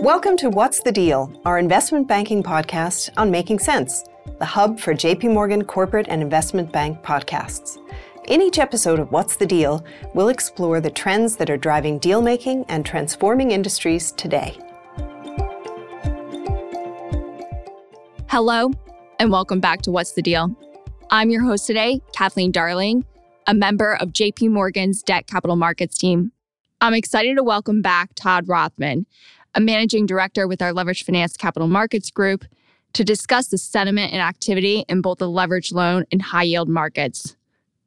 Welcome to What's the Deal, our investment banking podcast on Making Sense, the hub for JP Morgan corporate and investment bank podcasts. In each episode of What's the Deal, we'll explore the trends that are driving deal making and transforming industries today. Hello, and welcome back to What's the Deal. I'm your host today, Kathleen Darling, a member of JP Morgan's Debt Capital Markets team. I'm excited to welcome back Todd Rothman, a managing director with our Leveraged Finance Capital Markets Group, to discuss the sentiment and activity in both the leveraged loan and high yield markets.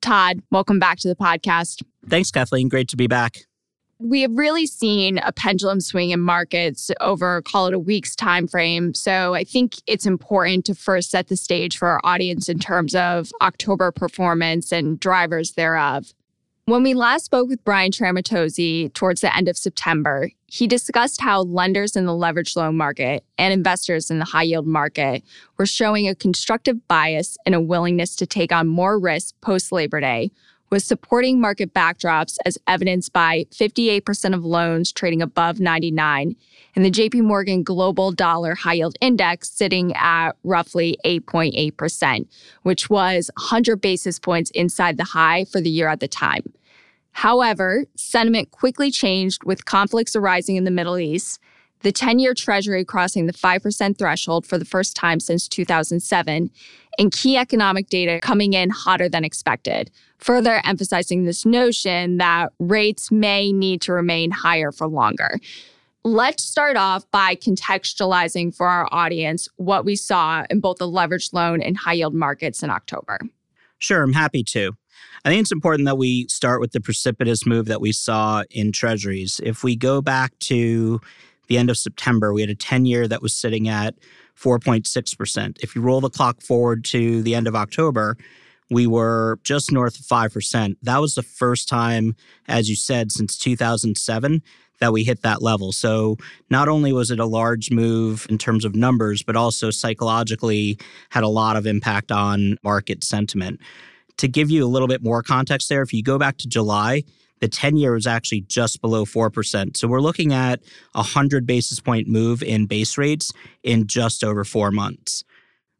Todd, welcome back to the podcast. Thanks, Kathleen. Great to be back. We have really seen a pendulum swing in markets over, call it a week's time frame. So I think it's important to first set the stage for our audience in terms of October performance and drivers thereof. When we last spoke with Brian Tramontozzi towards the end of September, he discussed how lenders in the leveraged loan market and investors in the high yield market were showing a constructive bias and a willingness to take on more risk post Labor Day, with supporting market backdrops as evidenced by 58% of loans trading above 99 and the JP Morgan Global Dollar High Yield Index sitting at roughly 8.8%, which was 100 basis points inside the high for the year at the time. However, sentiment quickly changed with conflicts arising in the Middle East, the 10 year Treasury crossing the 5% threshold for the first time since 2007, and key economic data coming in hotter than expected, further emphasizing this notion that rates may need to remain higher for longer. Let's start off by contextualizing for our audience what we saw in both the leveraged loan and high yield markets in October. Sure, I'm happy to. I think it's important that we start with the precipitous move that we saw in treasuries. If we go back to the end of September, we had a 10 year that was sitting at 4.6%. If you roll the clock forward to the end of October, we were just north of 5%. That was the first time, as you said, since 2007 that we hit that level. So not only was it a large move in terms of numbers, but also psychologically had a lot of impact on market sentiment. To give you a little bit more context there, if you go back to July, the 10 year was actually just below 4%. So we're looking at a 100 basis point move in base rates in just over four months.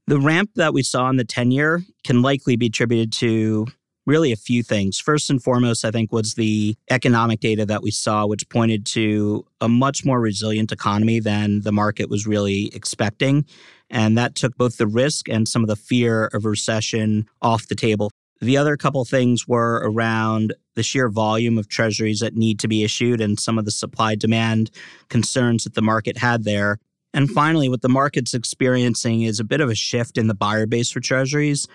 The ramp that we saw in the 10 year can likely be attributed to really a few things. First and foremost, I think, was the economic data that we saw, which pointed to a much more resilient economy than the market was really expecting. And that took both the risk and some of the fear of recession off the table. The other couple things were around the sheer volume of treasuries that need to be issued and some of the supply demand concerns that the market had there. And finally, what the market's experiencing is a bit of a shift in the buyer base for treasuries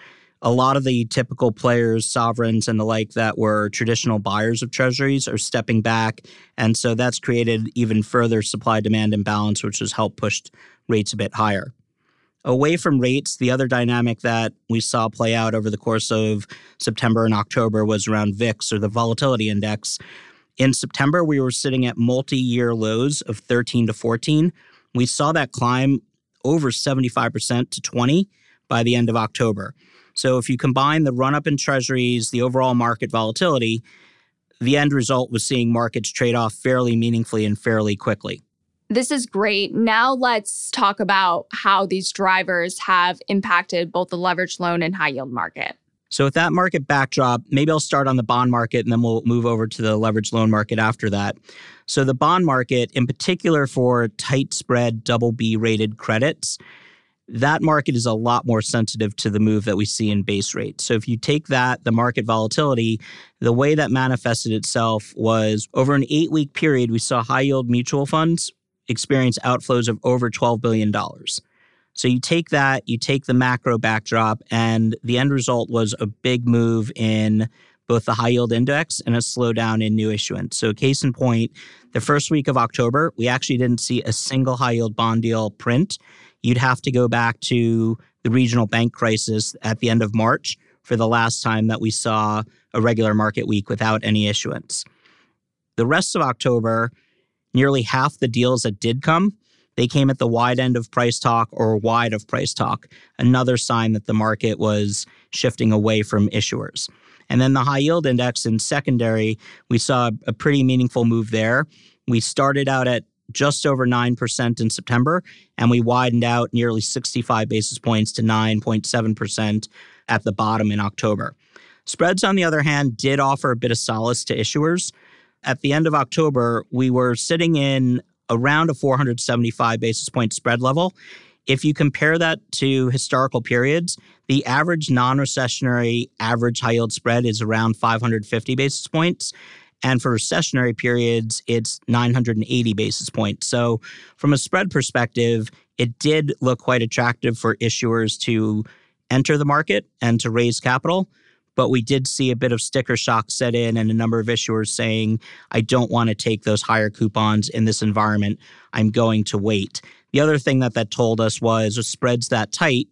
a lot of the typical players, sovereigns, and the like that were traditional buyers of treasuries are stepping back. And so that's created even further supply demand imbalance, which has helped push rates a bit higher. Away from rates, the other dynamic that we saw play out over the course of September and October was around VIX or the volatility index. In September, we were sitting at multi year lows of 13 to 14. We saw that climb over 75% to 20 by the end of October. So if you combine the run up in treasuries, the overall market volatility, the end result was seeing markets trade off fairly meaningfully and fairly quickly. This is great. Now let's talk about how these drivers have impacted both the leveraged loan and high yield market. So, with that market backdrop, maybe I'll start on the bond market and then we'll move over to the leveraged loan market after that. So, the bond market, in particular for tight spread double B rated credits, that market is a lot more sensitive to the move that we see in base rates. So if you take that, the market volatility, the way that manifested itself was over an eight week period, we saw high yield mutual funds experience outflows of over $12 billion. So you take that, you take the macro backdrop, and the end result was a big move in both the high yield index and a slowdown in new issuance. So, case in point, the first week of October, we actually didn't see a single high yield bond deal print you'd have to go back to the regional bank crisis at the end of March for the last time that we saw a regular market week without any issuance. The rest of October, nearly half the deals that did come, they came at the wide end of price talk or wide of price talk, another sign that the market was shifting away from issuers. And then the high yield index in secondary, we saw a pretty meaningful move there. We started out at just over 9% in September, and we widened out nearly 65 basis points to 9.7% at the bottom in October. Spreads, on the other hand, did offer a bit of solace to issuers. At the end of October, we were sitting in around a 475 basis point spread level. If you compare that to historical periods, the average non recessionary average high yield spread is around 550 basis points. And for recessionary periods, it's 980 basis points. So, from a spread perspective, it did look quite attractive for issuers to enter the market and to raise capital. But we did see a bit of sticker shock set in and a number of issuers saying, I don't want to take those higher coupons in this environment. I'm going to wait. The other thing that that told us was with spreads that tight,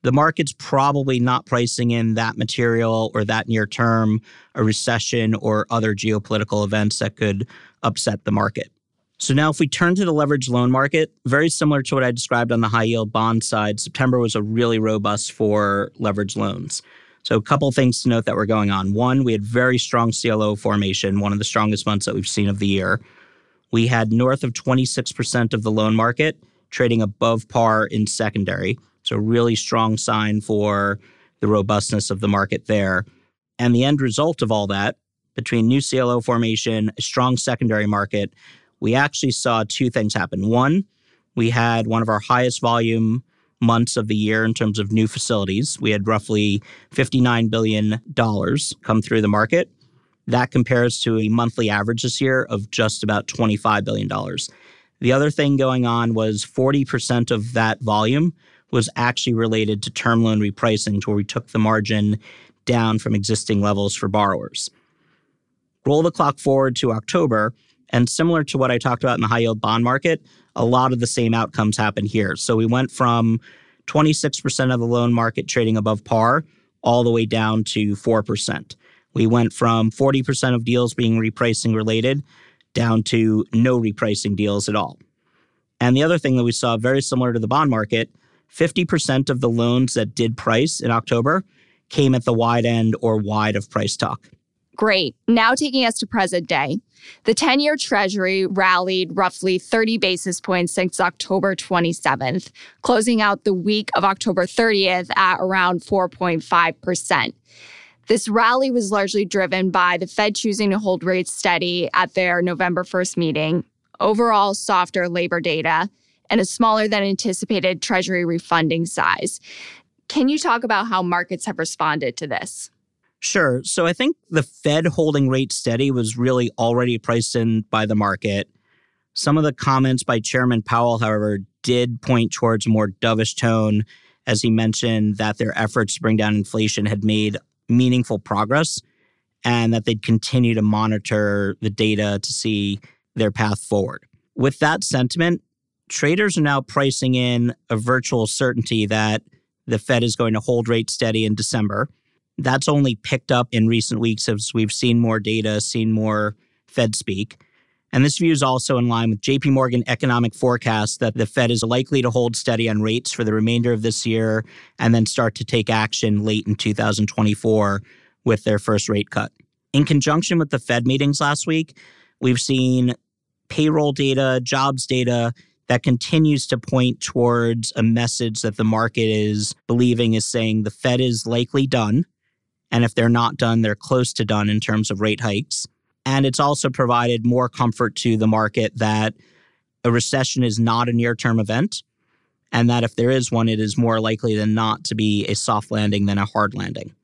the market's probably not pricing in that material or that near term, a recession or other geopolitical events that could upset the market. So now, if we turn to the leveraged loan market, very similar to what I described on the high yield bond side, September was a really robust for leveraged loans. So, a couple things to note that were going on. One, we had very strong CLO formation, one of the strongest months that we've seen of the year. We had north of 26% of the loan market trading above par in secondary. So, really strong sign for the robustness of the market there. And the end result of all that, between new CLO formation, a strong secondary market, we actually saw two things happen. One, we had one of our highest volume months of the year in terms of new facilities. We had roughly $59 billion come through the market. That compares to a monthly average this year of just about $25 billion. The other thing going on was 40% of that volume was actually related to term loan repricing, to where we took the margin down from existing levels for borrowers. Roll the clock forward to October, and similar to what I talked about in the high yield bond market, a lot of the same outcomes happen here. So we went from 26% of the loan market trading above par all the way down to 4%. We went from 40% of deals being repricing related down to no repricing deals at all. And the other thing that we saw very similar to the bond market 50% of the loans that did price in October came at the wide end or wide of price talk. Great. Now taking us to present day. The 10 year Treasury rallied roughly 30 basis points since October 27th, closing out the week of October 30th at around 4.5%. This rally was largely driven by the Fed choosing to hold rates steady at their November 1st meeting, overall softer labor data, and a smaller than anticipated Treasury refunding size. Can you talk about how markets have responded to this? Sure. So I think the Fed holding rates steady was really already priced in by the market. Some of the comments by Chairman Powell, however, did point towards a more dovish tone as he mentioned that their efforts to bring down inflation had made meaningful progress and that they'd continue to monitor the data to see their path forward. With that sentiment, traders are now pricing in a virtual certainty that the Fed is going to hold rates steady in December that's only picked up in recent weeks as we've seen more data, seen more Fed speak. And this view is also in line with JP Morgan economic forecasts that the Fed is likely to hold steady on rates for the remainder of this year and then start to take action late in 2024 with their first rate cut. In conjunction with the Fed meetings last week, we've seen payroll data, jobs data that continues to point towards a message that the market is believing is saying the Fed is likely done and if they're not done, they're close to done in terms of rate hikes. And it's also provided more comfort to the market that a recession is not a near term event. And that if there is one, it is more likely than not to be a soft landing than a hard landing.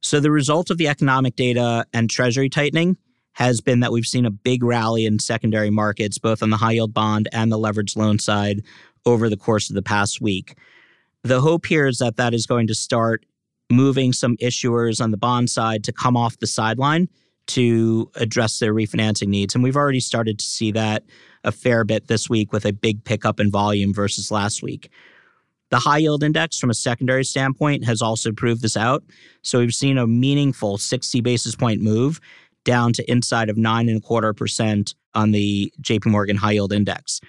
So, the result of the economic data and treasury tightening has been that we've seen a big rally in secondary markets, both on the high yield bond and the leveraged loan side, over the course of the past week. The hope here is that that is going to start moving some issuers on the bond side to come off the sideline to address their refinancing needs. And we've already started to see that a fair bit this week with a big pickup in volume versus last week. The high yield index, from a secondary standpoint, has also proved this out. So we've seen a meaningful 60 basis point move down to inside of nine and a quarter percent on the JP Morgan high yield index.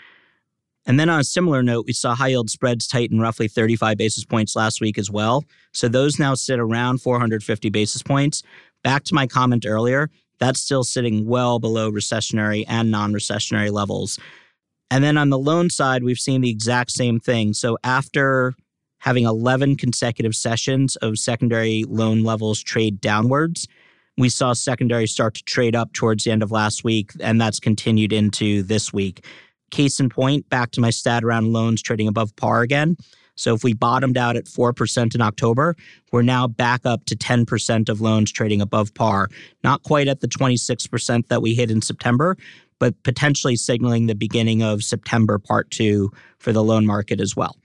And then on a similar note, we saw high yield spreads tighten roughly 35 basis points last week as well. So those now sit around 450 basis points. Back to my comment earlier, that's still sitting well below recessionary and non recessionary levels. And then on the loan side, we've seen the exact same thing. So after having 11 consecutive sessions of secondary loan levels trade downwards, we saw secondary start to trade up towards the end of last week, and that's continued into this week. Case in point, back to my stat around loans trading above par again. So if we bottomed out at 4% in October, we're now back up to 10% of loans trading above par. Not quite at the 26% that we hit in September, but potentially signaling the beginning of September part two for the loan market as well.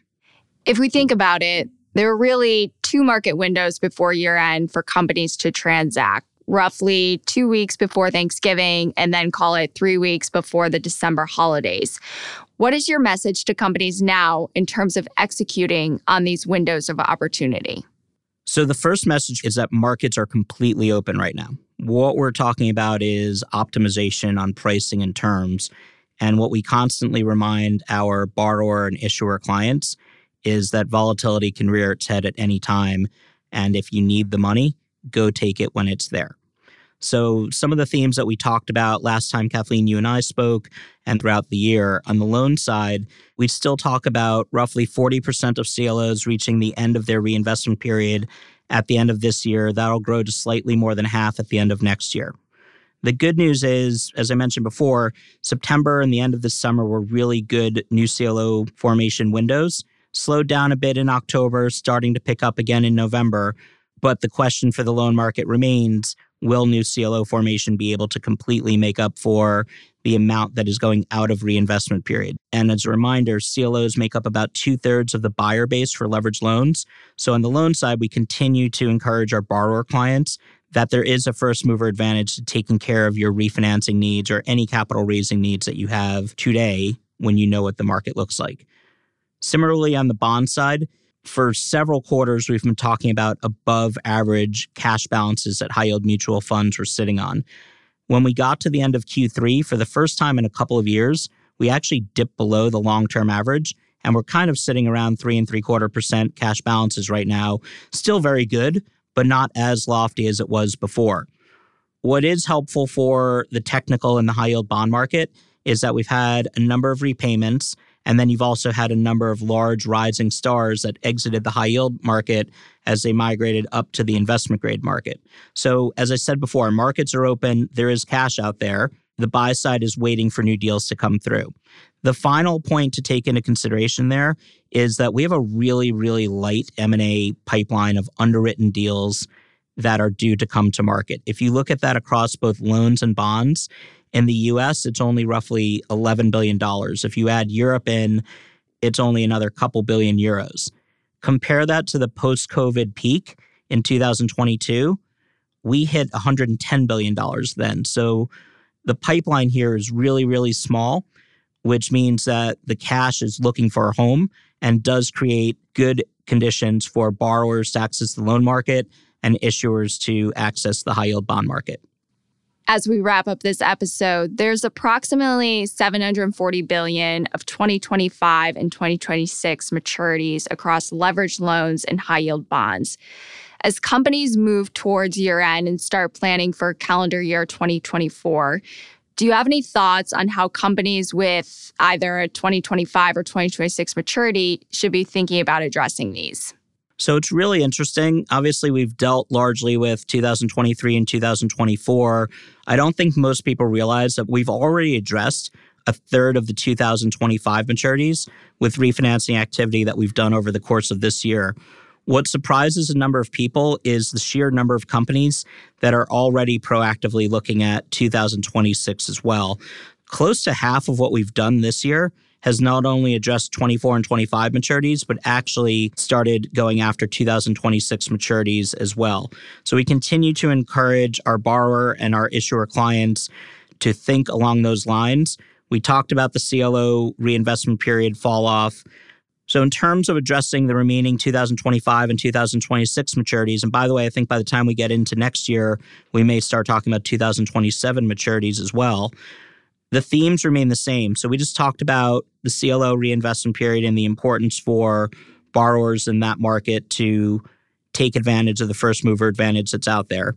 If we think about it, there are really two market windows before year end for companies to transact roughly two weeks before Thanksgiving and then call it three weeks before the December holidays. What is your message to companies now in terms of executing on these windows of opportunity? So, the first message is that markets are completely open right now. What we're talking about is optimization on pricing and terms. And what we constantly remind our borrower and issuer clients is that volatility can rear its head at any time. And if you need the money, go take it when it's there. So, some of the themes that we talked about last time, Kathleen, you and I spoke, and throughout the year, on the loan side, we still talk about roughly 40% of CLOs reaching the end of their reinvestment period at the end of this year. That'll grow to slightly more than half at the end of next year. The good news is, as I mentioned before, September and the end of the summer were really good new CLO formation windows. Slowed down a bit in October, starting to pick up again in November. But the question for the loan market remains will new CLO formation be able to completely make up for the amount that is going out of reinvestment period? And as a reminder, CLOs make up about two thirds of the buyer base for leveraged loans. So on the loan side, we continue to encourage our borrower clients that there is a first mover advantage to taking care of your refinancing needs or any capital raising needs that you have today when you know what the market looks like. Similarly, on the bond side, for several quarters, we've been talking about above average cash balances that high yield mutual funds were sitting on. When we got to the end of Q3, for the first time in a couple of years, we actually dipped below the long term average. And we're kind of sitting around three and three quarter percent cash balances right now. Still very good, but not as lofty as it was before. What is helpful for the technical and the high yield bond market is that we've had a number of repayments and then you've also had a number of large rising stars that exited the high yield market as they migrated up to the investment grade market. So, as I said before, markets are open, there is cash out there. The buy side is waiting for new deals to come through. The final point to take into consideration there is that we have a really really light M&A pipeline of underwritten deals that are due to come to market. If you look at that across both loans and bonds, in the US, it's only roughly $11 billion. If you add Europe in, it's only another couple billion euros. Compare that to the post COVID peak in 2022. We hit $110 billion then. So the pipeline here is really, really small, which means that the cash is looking for a home and does create good conditions for borrowers to access the loan market and issuers to access the high yield bond market as we wrap up this episode, there's approximately 740 billion of 2025 and 2026 maturities across leveraged loans and high yield bonds. As companies move towards year end and start planning for calendar year 2024, do you have any thoughts on how companies with either a 2025 or 2026 maturity should be thinking about addressing these? So it's really interesting. Obviously, we've dealt largely with 2023 and 2024. I don't think most people realize that we've already addressed a third of the 2025 maturities with refinancing activity that we've done over the course of this year. What surprises a number of people is the sheer number of companies that are already proactively looking at 2026 as well. Close to half of what we've done this year has not only addressed 24 and 25 maturities, but actually started going after 2026 maturities as well. So we continue to encourage our borrower and our issuer clients to think along those lines. We talked about the CLO reinvestment period fall off. So, in terms of addressing the remaining 2025 and 2026 maturities, and by the way, I think by the time we get into next year, we may start talking about 2027 maturities as well the themes remain the same. So we just talked about the CLO reinvestment period and the importance for borrowers in that market to take advantage of the first mover advantage that's out there.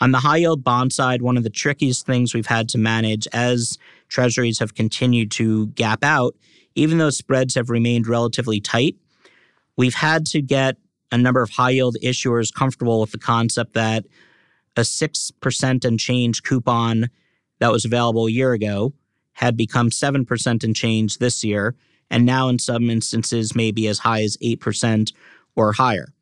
On the high yield bond side, one of the trickiest things we've had to manage as treasuries have continued to gap out, even though spreads have remained relatively tight, we've had to get a number of high yield issuers comfortable with the concept that a 6% and change coupon that was available a year ago had become 7% and change this year, and now in some instances, maybe as high as 8% or higher.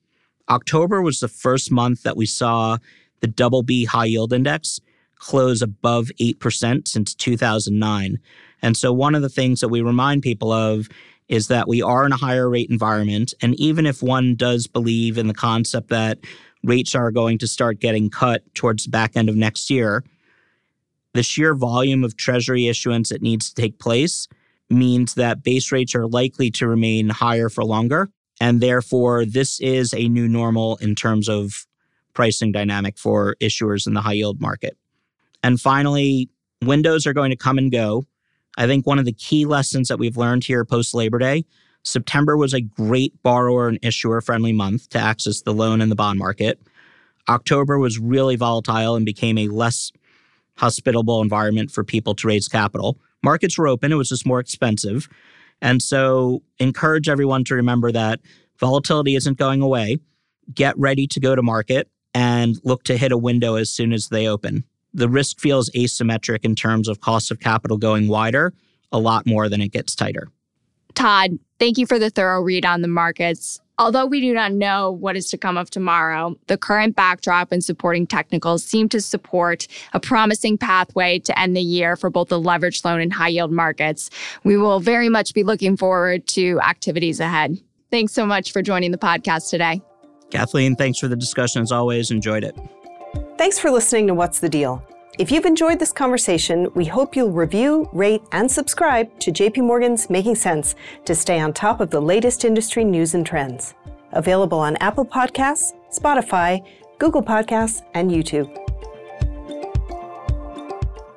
October was the first month that we saw the double B high yield index close above 8% since 2009. And so, one of the things that we remind people of is that we are in a higher rate environment. And even if one does believe in the concept that rates are going to start getting cut towards the back end of next year, the sheer volume of treasury issuance that needs to take place means that base rates are likely to remain higher for longer. And therefore, this is a new normal in terms of pricing dynamic for issuers in the high yield market. And finally, windows are going to come and go. I think one of the key lessons that we've learned here post Labor Day September was a great borrower and issuer friendly month to access the loan and the bond market. October was really volatile and became a less hospitable environment for people to raise capital. Markets were open, it was just more expensive. And so, encourage everyone to remember that volatility isn't going away. Get ready to go to market and look to hit a window as soon as they open. The risk feels asymmetric in terms of cost of capital going wider a lot more than it gets tighter. Todd, thank you for the thorough read on the markets. Although we do not know what is to come of tomorrow, the current backdrop and supporting technicals seem to support a promising pathway to end the year for both the leveraged loan and high yield markets. We will very much be looking forward to activities ahead. Thanks so much for joining the podcast today. Kathleen, thanks for the discussion as always. Enjoyed it. Thanks for listening to What's the Deal? If you've enjoyed this conversation, we hope you'll review, rate, and subscribe to JP Morgan's Making Sense to stay on top of the latest industry news and trends. Available on Apple Podcasts, Spotify, Google Podcasts, and YouTube.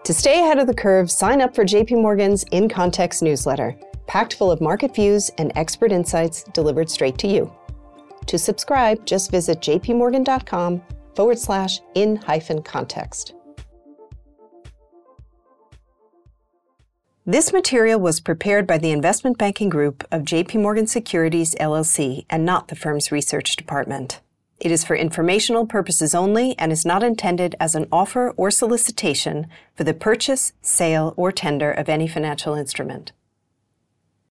To stay ahead of the curve, sign up for JP Morgan's In Context newsletter, packed full of market views and expert insights delivered straight to you. To subscribe, just visit jpmorgan.com forward slash in hyphen context. This material was prepared by the investment banking group of JP Morgan Securities LLC and not the firm's research department. It is for informational purposes only and is not intended as an offer or solicitation for the purchase, sale, or tender of any financial instrument.